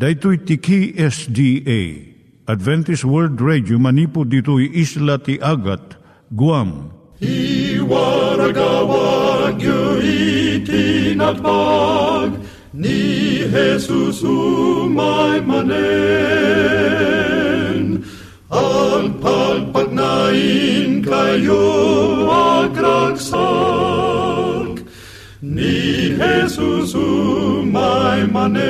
Daitui tiki SDA Adventist World Radio manipud ditui isla ti Agat Guam. I waragawag yu itinatpag ni Jesus umay manen. Ang pagpagnain kayo agkansak ni Jesus umay manen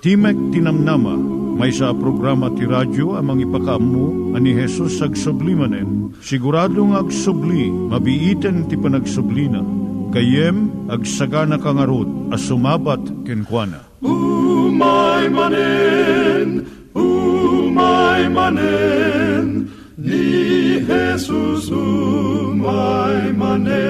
Timek Tinamnama, may sa programa ti radyo amang ipakaammo ani Jesus ag sublimanen. Siguradong ag subli, mabiiten ti panagsublina. Kayem ag sagana kangarot as sumabat kenkwana. Umay manen, umay manen, ni Jesus umay manen.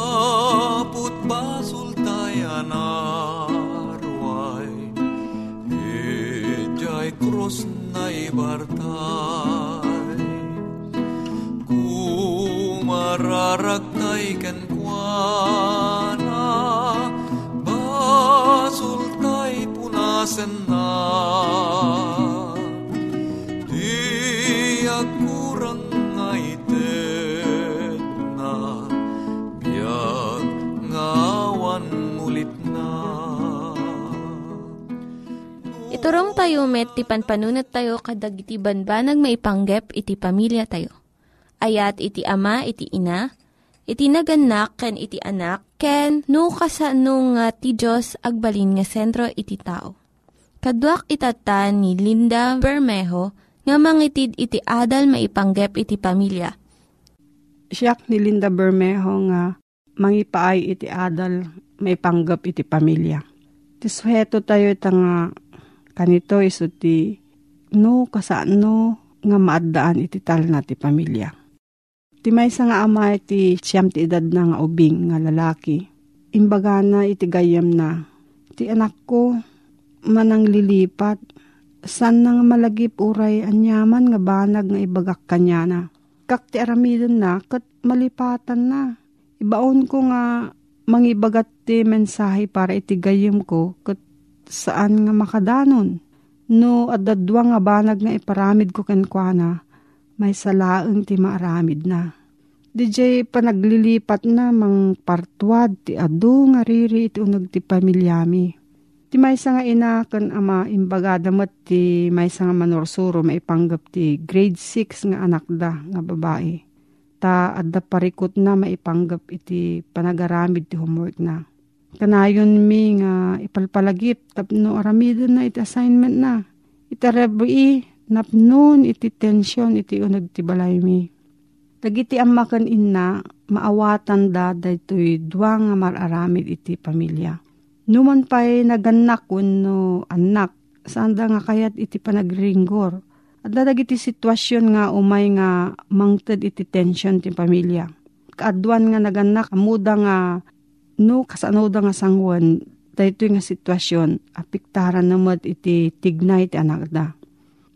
Gaput basul tayan arway Ijay krus na ibartay Kumararaktay ken kuana Basul tay punasen tayo met, ti panpanunat tayo kadag iti banbanag maipanggep iti pamilya tayo. Ayat iti ama, iti ina, iti naganak, ken iti anak, ken no kasano nga ti Diyos agbalin nga sentro iti tao. Kaduak itata ni Linda Bermejo nga mangitid iti adal maipanggep iti pamilya. Siyak ni Linda Bermejo nga mangipaay iti adal may panggap iti pamilya. Tisweto tayo ita nga kanito iso ti no kasano nga maaddaan iti tal na ti pamilya. Ti may nga ama iti siyam ti edad na nga ubing nga lalaki. Imbaga na iti gayam na. Ti anak ko manang lilipat. San nga malagip uray anyaman nga banag nga ibagak kanya na. Kak ti aramidon na kat malipatan na. Ibaon ko nga mangibagat ti mensahe para iti gayam ko kat saan nga makadanon. No adadwa nga banag nga iparamid ko kenkwana may salaeng ti maaramid na. DJ panaglilipat na mang partuad ti adu nga riri iti unag ti pamilyami. Ti maysa nga ina ken ama imbagada met ti maysa nga manorsuro maipanggap ti grade 6 nga anak da nga babae. Ta adda parikot na maipanggap iti panagaramid ti homework na. Kanayon mi nga ipalpalagip tapno aramidon na iti assignment na. Itarebi napnon iti tensyon iti unag ti balay mi. Dagiti amakan inna, maawatan da daytoy dua nga mararamid iti pamilya. Numan pa'y naganak no anak, saan da nga kayat iti panagringgor. At dadag iti sitwasyon nga umay nga mangted iti tensyon ti pamilya. Kaadwan nga naganak, amuda nga no kasano da nga sangwan, dayto nga sitwasyon, apiktaran namat iti tignay ti anak da.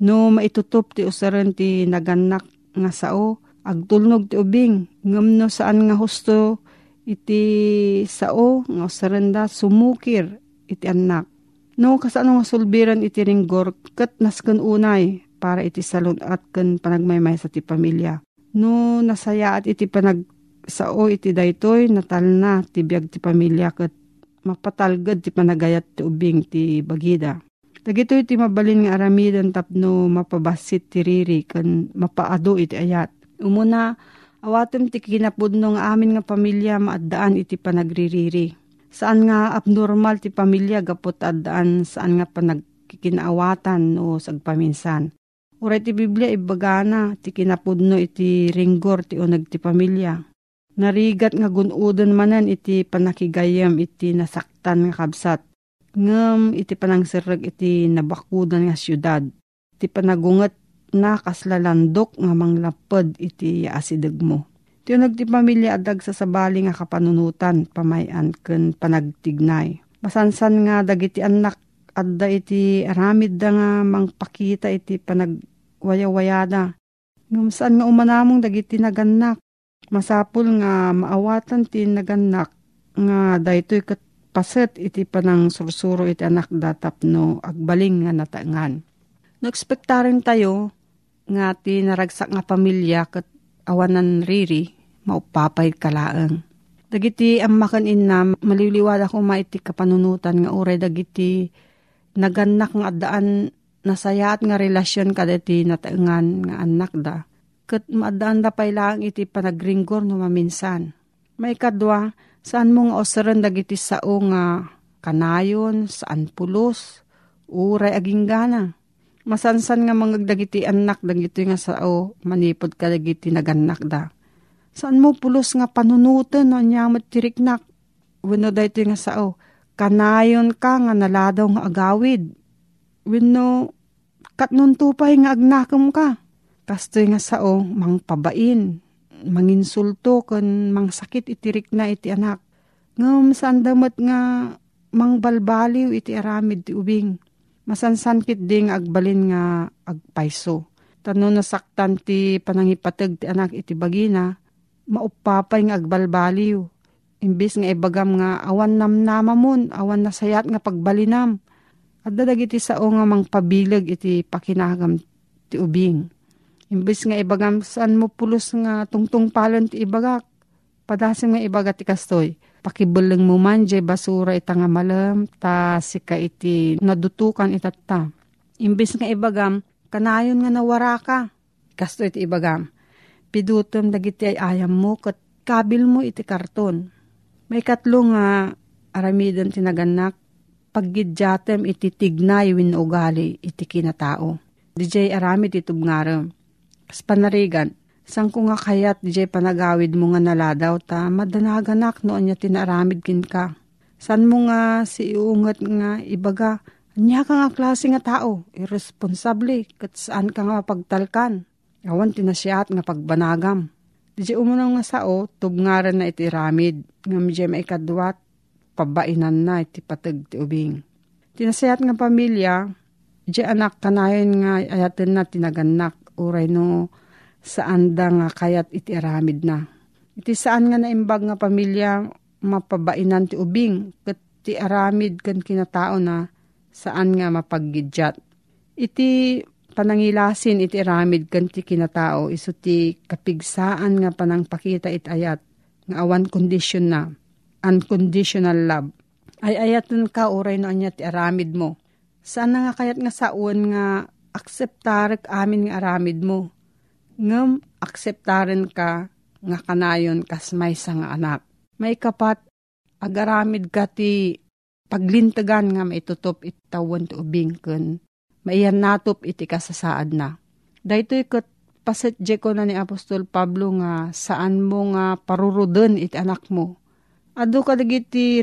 No maitutup ti usaran ti naganak nga sao, agtulnog ti ubing, ngam no saan nga husto iti sao, nga usaran da sumukir iti anak. No kasano nga sulbiran iti ringgor, kat nasken unay, para iti salon at kan panagmaymay sa ti pamilya. No nasaya at iti panag sao iti daytoy natal na ti biag ti pamilya ket mapatalgad ti panagayat ti ubing ti bagida. Dagitoy ti mabalin nga aramidan tapno mapabasit ti riri kan mapaado iti ayat. Umuna, awatem ti kinapudno nga amin nga pamilya maaddaan iti panagririri. Saan nga abnormal ti pamilya gapot addaan saan nga panagkikinaawatan o sagpaminsan. Uray ti Biblia ibagana ti kinapudno iti ringgor ti unag ti pamilya Narigat nga gunudan manan iti panakigayam iti nasaktan nga kabsat. Ngam iti panangsirag iti nabakudan nga syudad. Iti panagungat na kaslalandok nga manglapad iti asideg mo. Iti ti pamilya adag sa sabali nga kapanunutan pamayan ken panagtignay. Masansan nga dagiti anak adda iti aramid da nga mangpakita iti panagwayawayada. Ngam saan nga umanamong dagiti naganak Masapul nga maawatan ti naganak nga daytoy kat paset iti panang sursuro iti anak datap no agbaling nga natangan. Nagspektarin tayo nga ti naragsak nga pamilya kat awanan riri maupapay kalaang. Dagiti ammakan inna maliliwala ko maiti kapanunutan nga uray dagiti naganak nga daan nasayaat nga relasyon kadati nataengan nga anak da kat maadaan da pay lang iti panagringgor no maminsan. May kadwa, saan mo nga osaran dagiti sao nga kanayon, saan pulos, uray aging gana. Masansan nga mga dagiti anak dagiti nga sao manipod ka dagiti naganak da. Saan mo pulos nga panunutan no nyamot tiriknak. Wano dahito nga sao, kanayon ka nga naladaw nga agawid. Wano katnuntupay nga agnakam ka Kastoy nga sao, mang pabain, manginsulto kan mang sakit itirik na iti anak. Ngam saan damat nga mang balbaliw iti aramid ti ubing. Masansankit ding agbalin nga agpaiso. Tano nasaktan ti panangipatag ti anak iti bagina, maupapay nga agbalbaliw. Imbis nga ibagam nga awan namnama mon, awan nasayat nga pagbalinam. At dadag iti sao nga mang pabilag iti pakinagam ti ubing Imbis nga ibagam saan mo pulos nga tungtung palon ti ibagak. Padasin nga ibagat ti kastoy. Pakibuleng mo man jay basura ita nga malam ta sika iti nadutukan itatta. Imbis nga ibagam kanayon nga nawara ka. Kastoy iti ibagam. Pidutom dagiti ay ayam mo kat kabil mo iti karton. May katlo nga aramidan tinaganak paggidyatem iti tignay win ugali iti kinatao. DJ aramid iti tubngarem Kas panarigan, ko nga kayat di panagawid mo nga naladaw ta, madanaganak no anya tinaramid kin ka. San mo nga si iungat nga ibaga, anya ka nga klase nga tao, irresponsable, kat saan ka nga pagtalkan. Awan tinasyaat nga pagbanagam. Di umunang nga sao, tubngaran na iti ramid, nga medyo maikadwat, pabainan na iti patag ti ubing. Tinasayat nga pamilya, di anak kanayon nga ayatin na tinaganak, uray no saan da nga kayat iti aramid na. Iti saan nga naimbag nga pamilya mapabainan ti ubing kat ti aramid kan kinatao na saan nga mapaggidjat. Iti panangilasin iti aramid kan ti kinatao iso ti kapigsaan nga panangpakita it ayat nga awan kondisyon na unconditional love. Ay ayaton ka uray no anya ti aramid mo. Saan nga kayat nga saon nga akseptarek amin nga aramid mo. Ngem, akseptaren ka nga kanayon kas may nga anak. May kapat, agaramid ka ti paglintagan nga maitutop itawan ti ubing kun maiyan natop iti kasasaad na. Daytoy kat pasetje ko na ni Apostol Pablo nga saan mo nga paruruden iti anak mo. Ado ka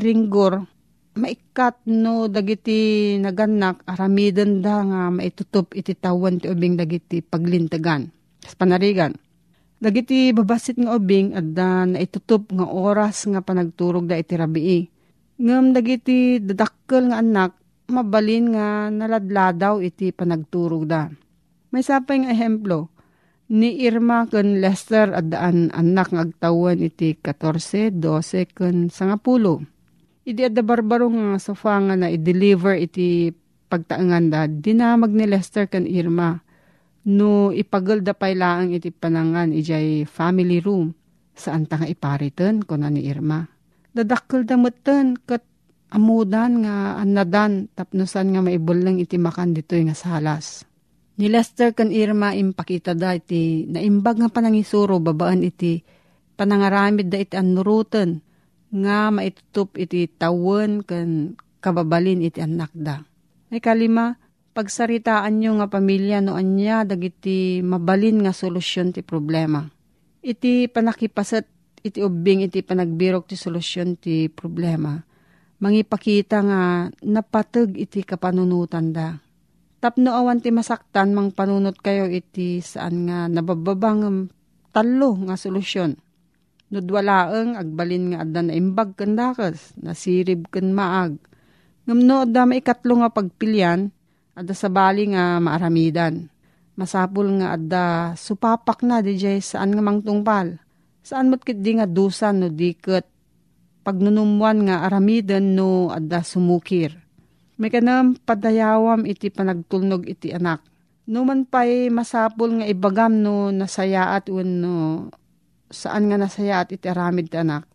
ringgor maikat no dagiti naganak aramiden da nga maitutup iti tawan ti ubing dagiti paglintagan. Sa panarigan. Dagiti babasit nga ubing at da naitutup nga oras nga panagturog da iti rabii. Ngam dagiti dadakkel nga anak, mabalin nga naladladaw iti panagturog da. May sapay nga ehemplo, ni Irma ken Lester at daan anak nga agtawan iti 14, 12 ken 10. Idi adda barbaro nga sofa nga na i-deliver iti pagtaangan da, dinamag ni Lester ken Irma. No ipagol da pay laang iti panangan ijay family room. Saan ta nga iparitan ko ni Irma dadakkel damutten ket amudan nga anadan tapnosan nga maibulang iti makan ditoy nga salas. Ni Lester kan Irma impakita da iti naimbag nga panangisuro babaan iti panangaramid da iti anuruten nga maitutup iti tawon kan kababalin iti anak da. Ay kalima, pagsaritaan nyo nga pamilya no anya dagiti mabalin nga solusyon ti problema. Iti panakipasat iti ubing iti panagbirok ti solusyon ti problema. Mangipakita nga napatag iti kapanunutan da. Tapno awan ti masaktan mang panunot kayo iti saan nga nabababang talo nga solusyon. Nudwalaeng agbalin nga adda na imbag kandakas, nasirib kan maag. Ngamno adda maikatlo nga pagpilyan, adda sa bali nga maaramidan. Masapul nga adda supapak na di saan nga mangtungpal Saan mo't kit di nga dusan no diket pagnunumuan nga aramiden no adda sumukir. May kanam padayawam iti panagtulnog iti anak. No man pa'y masapol nga ibagam no nasayaat un no saan nga nasayaat iti aramid ti anak.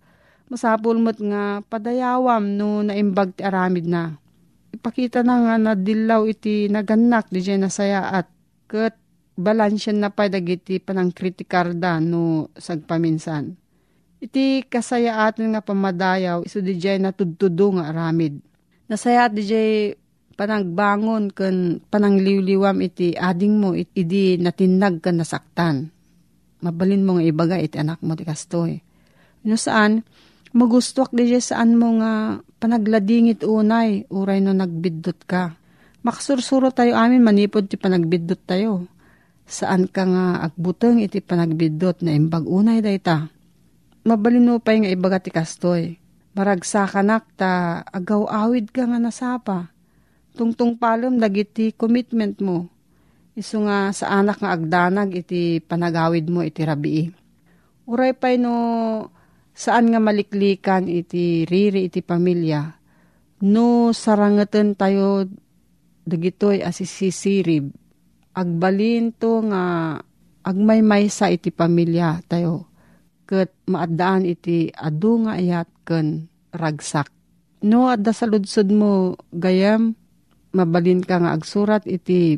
Masapol mo't nga padayawam no naimbag ti aramid na. Ipakita na nga na dilaw iti naganak di nasayaat. Kat balansyan na pa dagiti panang kritikarda no sagpaminsan. Iti kasaya atin nga pamadayaw iso di natudtudo nga aramid. Nasaya di panagbangon ken panangliwliwam iti ading mo iti natinag kan nasaktan. Mabalin mo nga ibaga iti anak mo ti kastoy. No saan, magustwak di saan mo nga panagladingit unay uray no nagbidot ka. Makasursuro tayo amin manipod ti panagbidot tayo saan ka nga agbuteng iti panagbidot na imbag unay dayta. Mabalino pa nga ibaga ti kastoy. Maragsa kanak ta agaw awid ka nga nasapa. Tungtung palom dagiti commitment mo. Isu nga sa anak nga agdanag iti panagawid mo iti rabii. Uray pay no saan nga maliklikan iti riri iti pamilya. No sarangeten tayo dagitoy asisisirib agbalin to nga agmay sa iti pamilya tayo. Kat maadaan iti adu nga ayat ken ragsak. No, adda sa mo gayam, mabalin ka nga agsurat iti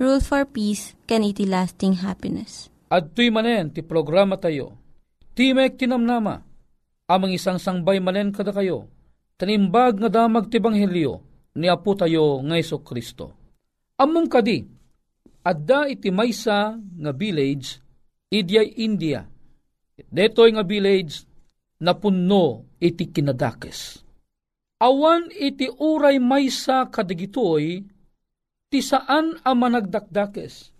Rule for Peace, can iti lasting happiness. At tuy manen ti programa tayo, ti mek tinamnama, amang isang sangbay manen kada kayo, tanimbag nga damag ti Banghelyo, ni Apo tayo nga Kristo. Among kadi, adda iti maysa nga village idyay India. Detoy nga village na punno iti kinadakes. Awan iti uray maysa kadigitoy ti saan a managdakdakes.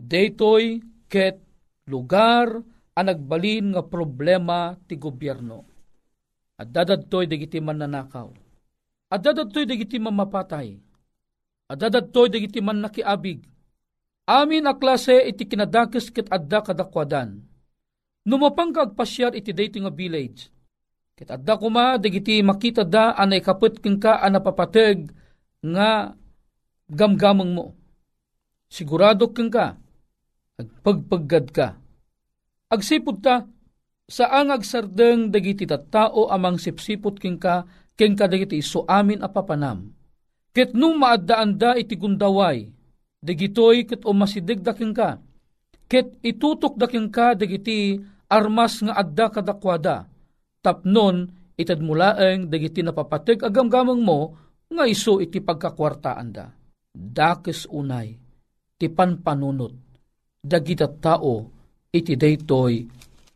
Detoy ket lugar a nagbalin nga problema ti gobyerno. At dadadtoy dagiti mananakaw. At dadadtoy dagiti mamapatay. At dadadtoy dagiti man nakiabig Amin a klase iti kinadakis ket adda kadakwadan. Numapang kagpasyar iti dating nga village. Ket adda kuma dagiti makita da anay kapet ken ka anapapateg nga gamgamang mo. Sigurado kang ka, agpagpaggad ka. Agsipod ta, saan agsardeng dagiti tao amang sipsipot king ka, king ka dagiti iso amin apapanam. Ket nung maadaan da iti gundaway, dagitoy ket umasidig daking ka, ket itutok daking ka dagiti armas nga adda kadakwada, tapnon itad mulaeng dagiti napapatig agamgamang mo, nga iso iti pagkakwartaan da. Dakes unay, ti panpanunot, dagita tao, iti daytoy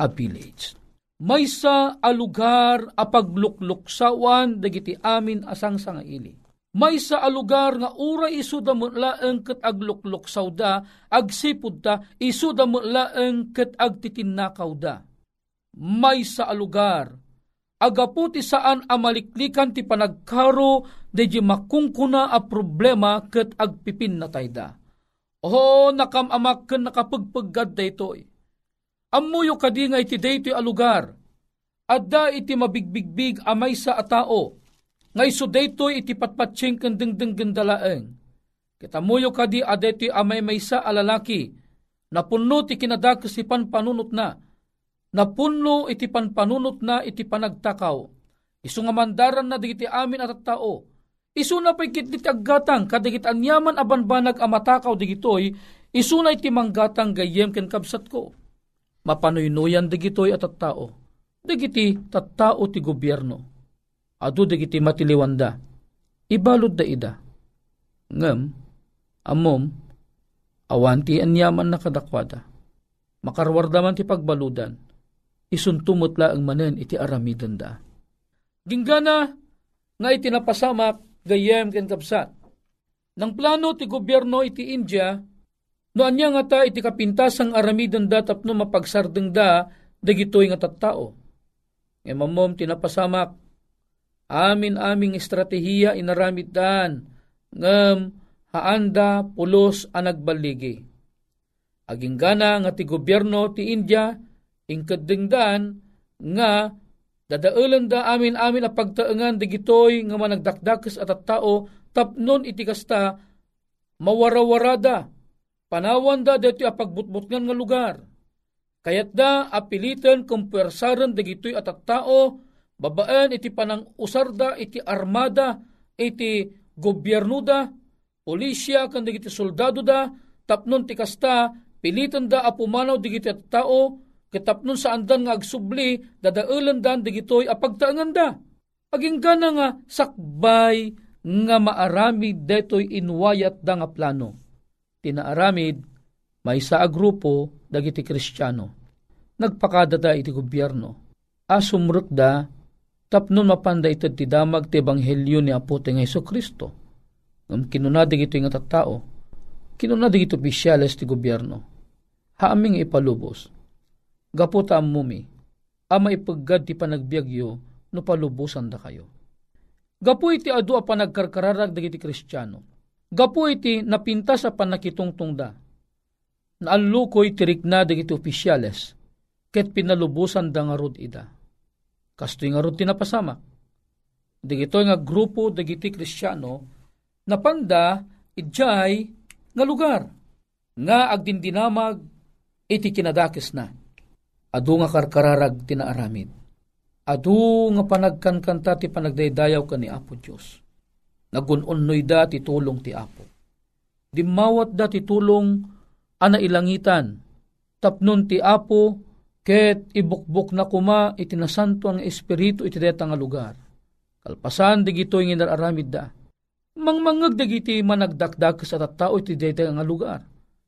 a village. Maysa a lugar a paglukluksawan dagiti amin asang sangaili. Maysa a lugar nga ura isu da mulaeng ket aglukluksaw da, agsipud ta isu da mulaeng ket agtitinakaw da. Maysa a lugar agaputi saan amaliklikan ti panagkaro deji makungkuna a problema ket agpipin na tayda. O nakamamak ken nakapagpaggad daytoy. Ammuyo kadi nga iti daytoy a lugar. Adda iti mabigbigbig amay sa atao. Nga iso daytoy iti patpatsing ken dengdeng gendalaeng. Kitamuyo kadi adeti amay maysa a lalaki. Napunno ti kinadakes si panpanunot na napunno iti panpanunot na iti panagtakaw. Isu nga mandaran na digiti amin at tao. Isu na pa'y kitlit aggatang kadigit anyaman abanbanag amatakaw digitoy, isu na iti manggatang gayem ken kabsat ko. Mapanuynuyan digitoy at tao. Digiti tattao ti gobyerno. Adu digiti matiliwanda. Ibalod da ida. Ngem, amom, awanti anyaman na kadakwada. Makarwardaman ti pagbaludan isuntumot ang manen iti aramidon da. Ginggana nga iti napasamak gayem ken kapsat. Nang plano ti gobyerno iti India, no anya nga ta iti kapintas ang aramidon da tapno mapagsardeng da dagitoy nga tattao. E mamom tinapasamak amin aming estratehiya inaramid dan ngem haanda pulos ang nagbaligi. Aging gana nga ti gobyerno ti India ingkadingdan nga dadaulan da amin amin a pagtaengan digitoy nga managdakdakes at at tao tapnon iti kasta mawarawarada. Panawan da dito a pagbutbutngan nga lugar. Kayat da apilitan kumpersaran digitoy at at tao babaan iti panang usarda iti armada iti gobyerno da polisya kan digiti soldado da tapnon ti kasta pilitan da apumanaw digiti at tao Kitapnon sa andan nga agsubli, dadaulan dan digitoy apagtaangan da. Aging gana nga sakbay nga maaramid detoy inwayat da nga plano. Tinaaramid, may sa grupo dagiti kristyano. Nagpakadada iti gobyerno. Asumruk da, tapnon mapanda ito ti damag ti ebanghelyo ni Apo ti nga Iso Kristo. Ngam kinunadig ito nga tattao, kinunadig ito opisyales ti gobyerno. Haaming ipalubos Gaputa mumi, ama ipaggad ti panagbiagyo no palubusan da kayo. Gapu iti adu a panagkarkararag dagiti kristyano. Gapu iti napinta sa panakitungtung da. Naalukoy tirik na dagiti opisyales, ket pinalubusan da nga ida. Kastoy nga rod tinapasamak. Dagito nga grupo dagiti kristyano, napanda idjay nga lugar, nga agdindinamag iti kinadakis na Adu nga karkararag tinaaramid. Adu nga panagkankanta ti panagdaydayaw ka ni Apo Diyos. Nagununnoy da ti tulong ti Apo. Dimawat da ti tulong ana ilangitan. Tapnon ti Apo ket ibukbuk na kuma iti nasanto ang espiritu iti nga lugar. Kalpasan di gito yung inararamid da. Mangmangag dagiti managdakdak sa tattao iti deta nga lugar.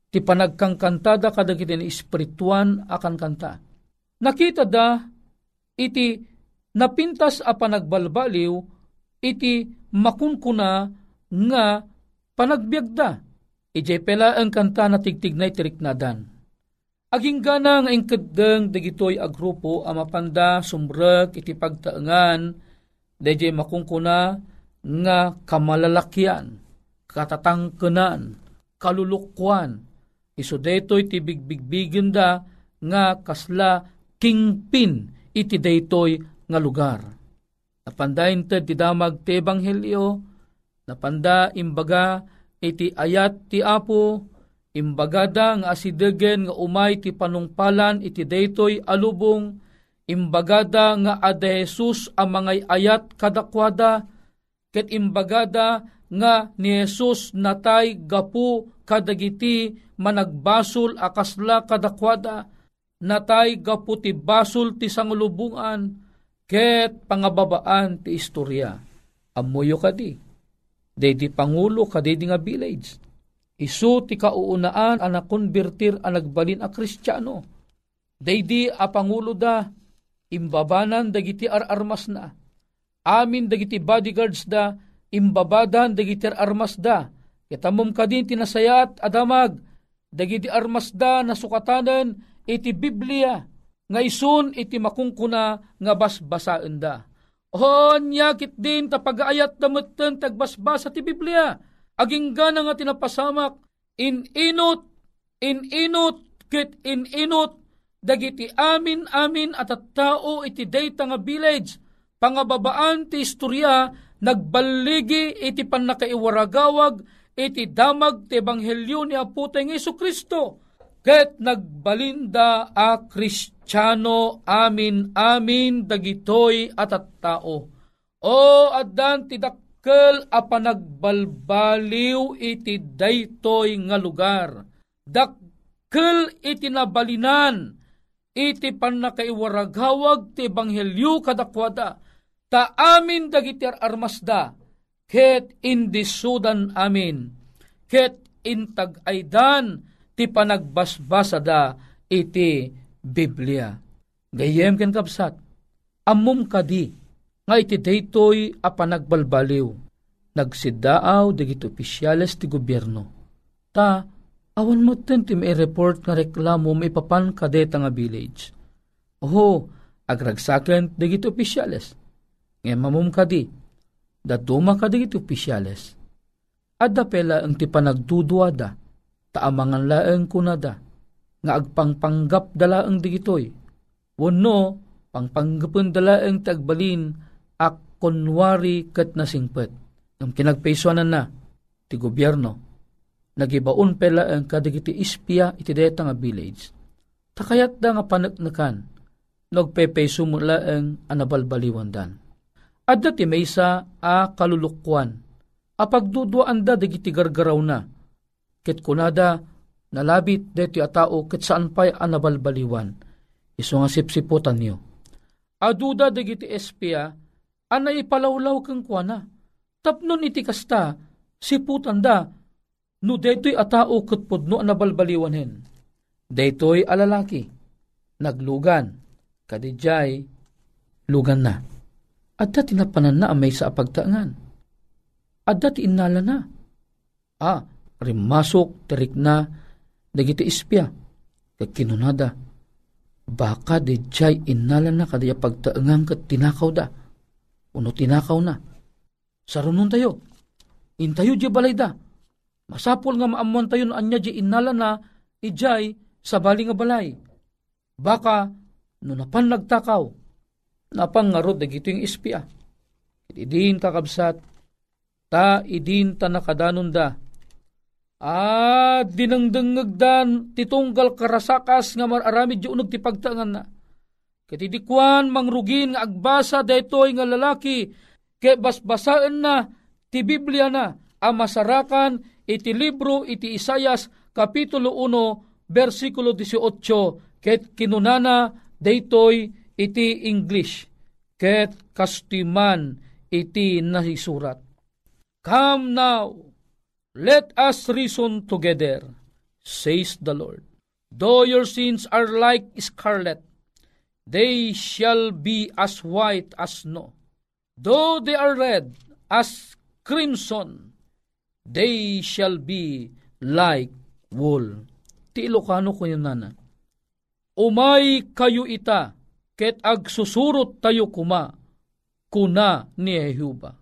Ti panagkangkantada kadagiti ni espirituan akan kanta Nakita da iti napintas a panagbalbaliw iti makunkuna nga panagbiagda. Ijay pela ang kanta na tigtig na itiriknadan. Aging gana nga ingkadeng dagitoy a grupo a mapanda sumrek iti pagtaengan dayjay makungkuna nga kamalalakyan, katatangkenan, kalulukwan, iso daytoy ti da nga kasla kingpin iti daytoy nga lugar. Napandayin ted ti damag ti ebanghelyo, napanda imbaga iti ayat ti Apo, imbagada nga asidegen nga umay ti panungpalan iti daytoy alubong, imbagada nga ada Jesus ang mga ayat kadakwada, ket imbagada nga ni Jesus natay gapu kadagiti managbasol akasla kadakwada, natay gapu ti basol ti sangulubungan, ket pangababaan ti istorya. Amuyo kadi, day di pangulo kadi di nga village. Isu ti kauunaan ang nakonvertir ang nagbalin a kristyano. Day a pangulo da, imbabanan dagiti ararmas na. Amin dagiti bodyguards da, imbabadan dagiti ararmas da. Kitamom kadin tinasayat adamag, dagiti armas da na sukatanen iti Biblia, nga isun iti makungkuna nga basbasaan da. O nyakit din tapag-ayat damutten tagbasbasa ti Biblia. Aging gana nga tinapasamak, in inot, in inot, kit in inot, dagiti amin amin at at tao iti data nga village, pangababaan ti istorya, nagbaligi iti panakaiwaragawag, iti damag ti ebanghelyo ni Aputay ng Iso Kristo, ket nagbalinda a Kristo Tiyano amin amin dagitoy at at tao. O addan ti dakkel a panagbalbaliw iti daytoy nga lugar. Dakkel iti nabalinan iti panakaiwaragawag ti ebanghelyo kadakwada. Ta amin dagiti armasda ket indisudan amin. Ket intag-aydan ti panagbasbasada iti Biblia. Gayem ken kapsat, amum kadi, nga iti daytoy a panagbalbaliw. Nagsidaaw digiti opisyales ti gobyerno. Ta, awan mo ten ti report nga reklamo may papan kadeta nga village. Oho, agragsaken digiti opisyales. Ngayon mamum kadi, datuma ka digiti opisyales. Adda pela ang ti panagduduada, taamangan laeng kunada nga agpangpanggap dala ang digitoy. Wano, pangpanggapon dala ang tagbalin ak kunwari kat nasingpet. Ang kinagpaisoanan na, ti gobyerno, nagibaon pela ang kadigiti ispia iti deta nga village. Takayat da nga panaknakan, nagpepeso mula ang anabalbaliwan dan. Adda ti maysa a kalulukwan, a pagduduan da digiti gargaraw na, ket kunada nalabit deti a tao ket saan pa'y anabalbaliwan. Iso nga sipsiputan niyo. Aduda dagiti espia, anay ipalawlaw kang kuana. Tapnon iti kasta, siputan da, no deto'y a tao ket pudno anabalbaliwan hen. Deto'y alalaki, naglugan, kadijay, lugan na. At dati tinapanan na amay sa apagtaangan. At dati inala na. Ah, rimasok, terik na, dagiti ispya. Kag kinunada, baka di jay inalan na kadaya pagtaangang kat tinakaw da. Uno tinakaw na. Sarunon tayo. Intayo di balay da. Masapol nga maamuan tayo na anya di inalan na ijay sa bali nga balay. Baka no napan nagtakaw, napangarod dagito yung ispya. Idin kakabsat, ta idin ta nakadanon da, Ah, dinangdangagdan titunggal karasakas nga mararamid di unog ti pagtangan na. Katidikwan mangrugin nga agbasa daytoy nga lalaki kay basbasaan na ti Biblia na ang masarakan iti libro iti Isayas kapitulo 1 versikulo 18 ket kinunana daytoy iti English ket kastiman iti nasisurat. Come now, Let us reason together, says the Lord. Though your sins are like scarlet, they shall be as white as snow. Though they are red as crimson, they shall be like wool. Ti Ilocano ko yun nana. Umay kayo ita, ket agsusurot tayo kuma, kuna ni Jehuba.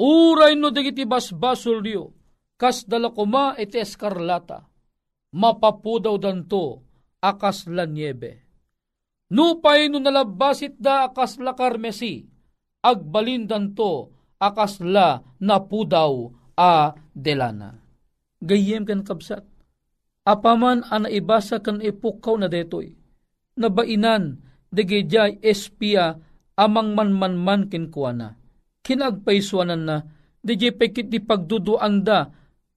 Uray no digiti basbasol diyo, kas dalakuma iti eskarlata, mapapudaw danto akas la niebe. Nupay no nalabasit da akas la karmesi, agbalindan to akas la napudaw a delana. Gayem kan kabsat. Apaman ang naibasa kan ipukaw na detoy. Nabainan, degejay espia amang manmanman kinkuana. Kinagpaiswanan na, DJ pekit di pagduduan da,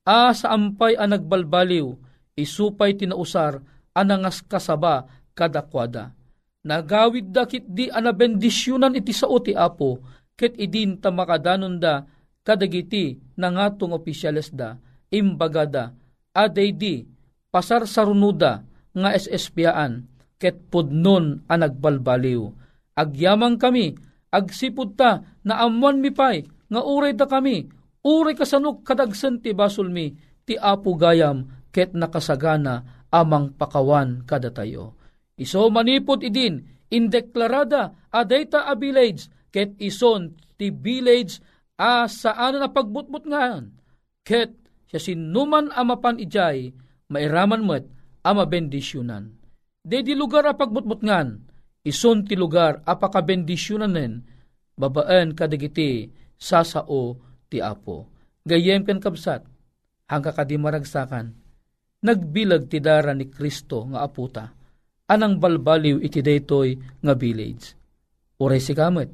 a sa ampay ang nagbalbaliw, isupay tinausar, anangas kasaba kadakwada. Nagawid dakit di anabendisyonan iti sao ti apo, ket idin tamakadanon da, kadagiti nangatong opisyales da, imbagada, aday di, pasar sarunuda, nga SSPaan, ket pudnon ang nagbalbaliw. Agyamang kami, agsipud ta, na amuan mi pay, nga uray da kami, uray kasanok kadagsan ti basol mi, ti apo gayam, ket nakasagana amang pakawan kada tayo. Iso manipot idin, indeklarada adayta a village, ket ison ti village a saan na pagbutbut ngayon. Ket siya sinuman amapan ijay, mairaman met ama bendisyonan. De di lugar a pagbutbut ngan, ison ti lugar a pakabendisyonan nen, babaan kadagiti sasao ti Apo. Gayem ken kapsat, hangga kadi maragsakan, nagbilag ti dara ni Kristo nga aputa, anang balbaliw iti daytoy nga village. Uray si kamet,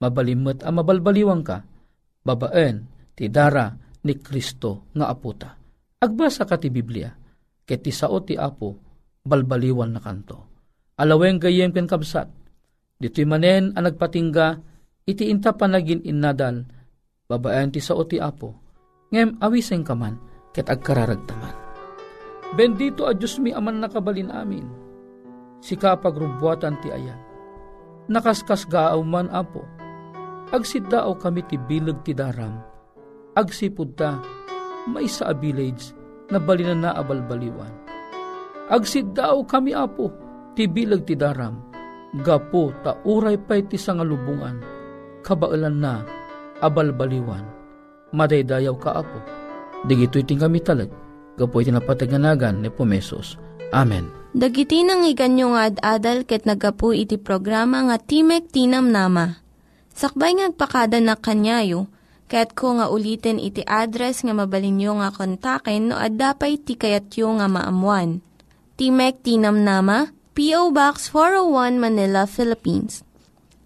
mabalimot ang mabalbaliwang ka, babaen ti dara ni Kristo nga aputa. Agbasa ka ti Biblia, ket ti sao ti Apo, balbaliwan na kanto. Alaweng gayem ken kapsat, dito'y manen ang nagpatingga, iti inta panagin innadal, babaen ti sao ti apo, ngem awisen ka man, ket agkararagtaman. Bendito a Diyos mi aman nakabalin amin, sika pagrubwatan ti ayan. Nakaskas gaaw man apo, agsidaaw kami ti bilag ti daram, agsipud ta, may sa a village, na balinan na abalbaliwan. Agsidaaw kami apo, ti bilag ti daram, gapo ta uray pay ti sangalubungan, kabailan na abalbaliwan. Madaydayaw ka apo. Digito'y ting kami talag. Gapoy tinapataganagan ni Pumesos. Amen. Dagiti nang iganyo nga ad-adal ket nagapu iti programa nga Timek Tinam Nama. Sakbay ngagpakada na kanyayo, ket ko nga ulitin iti address nga mabalinyo nga kontaken no ad-dapay tikayatyo nga maamuan. Timek Tinam Nama, P.O. Box 401 Manila, Philippines.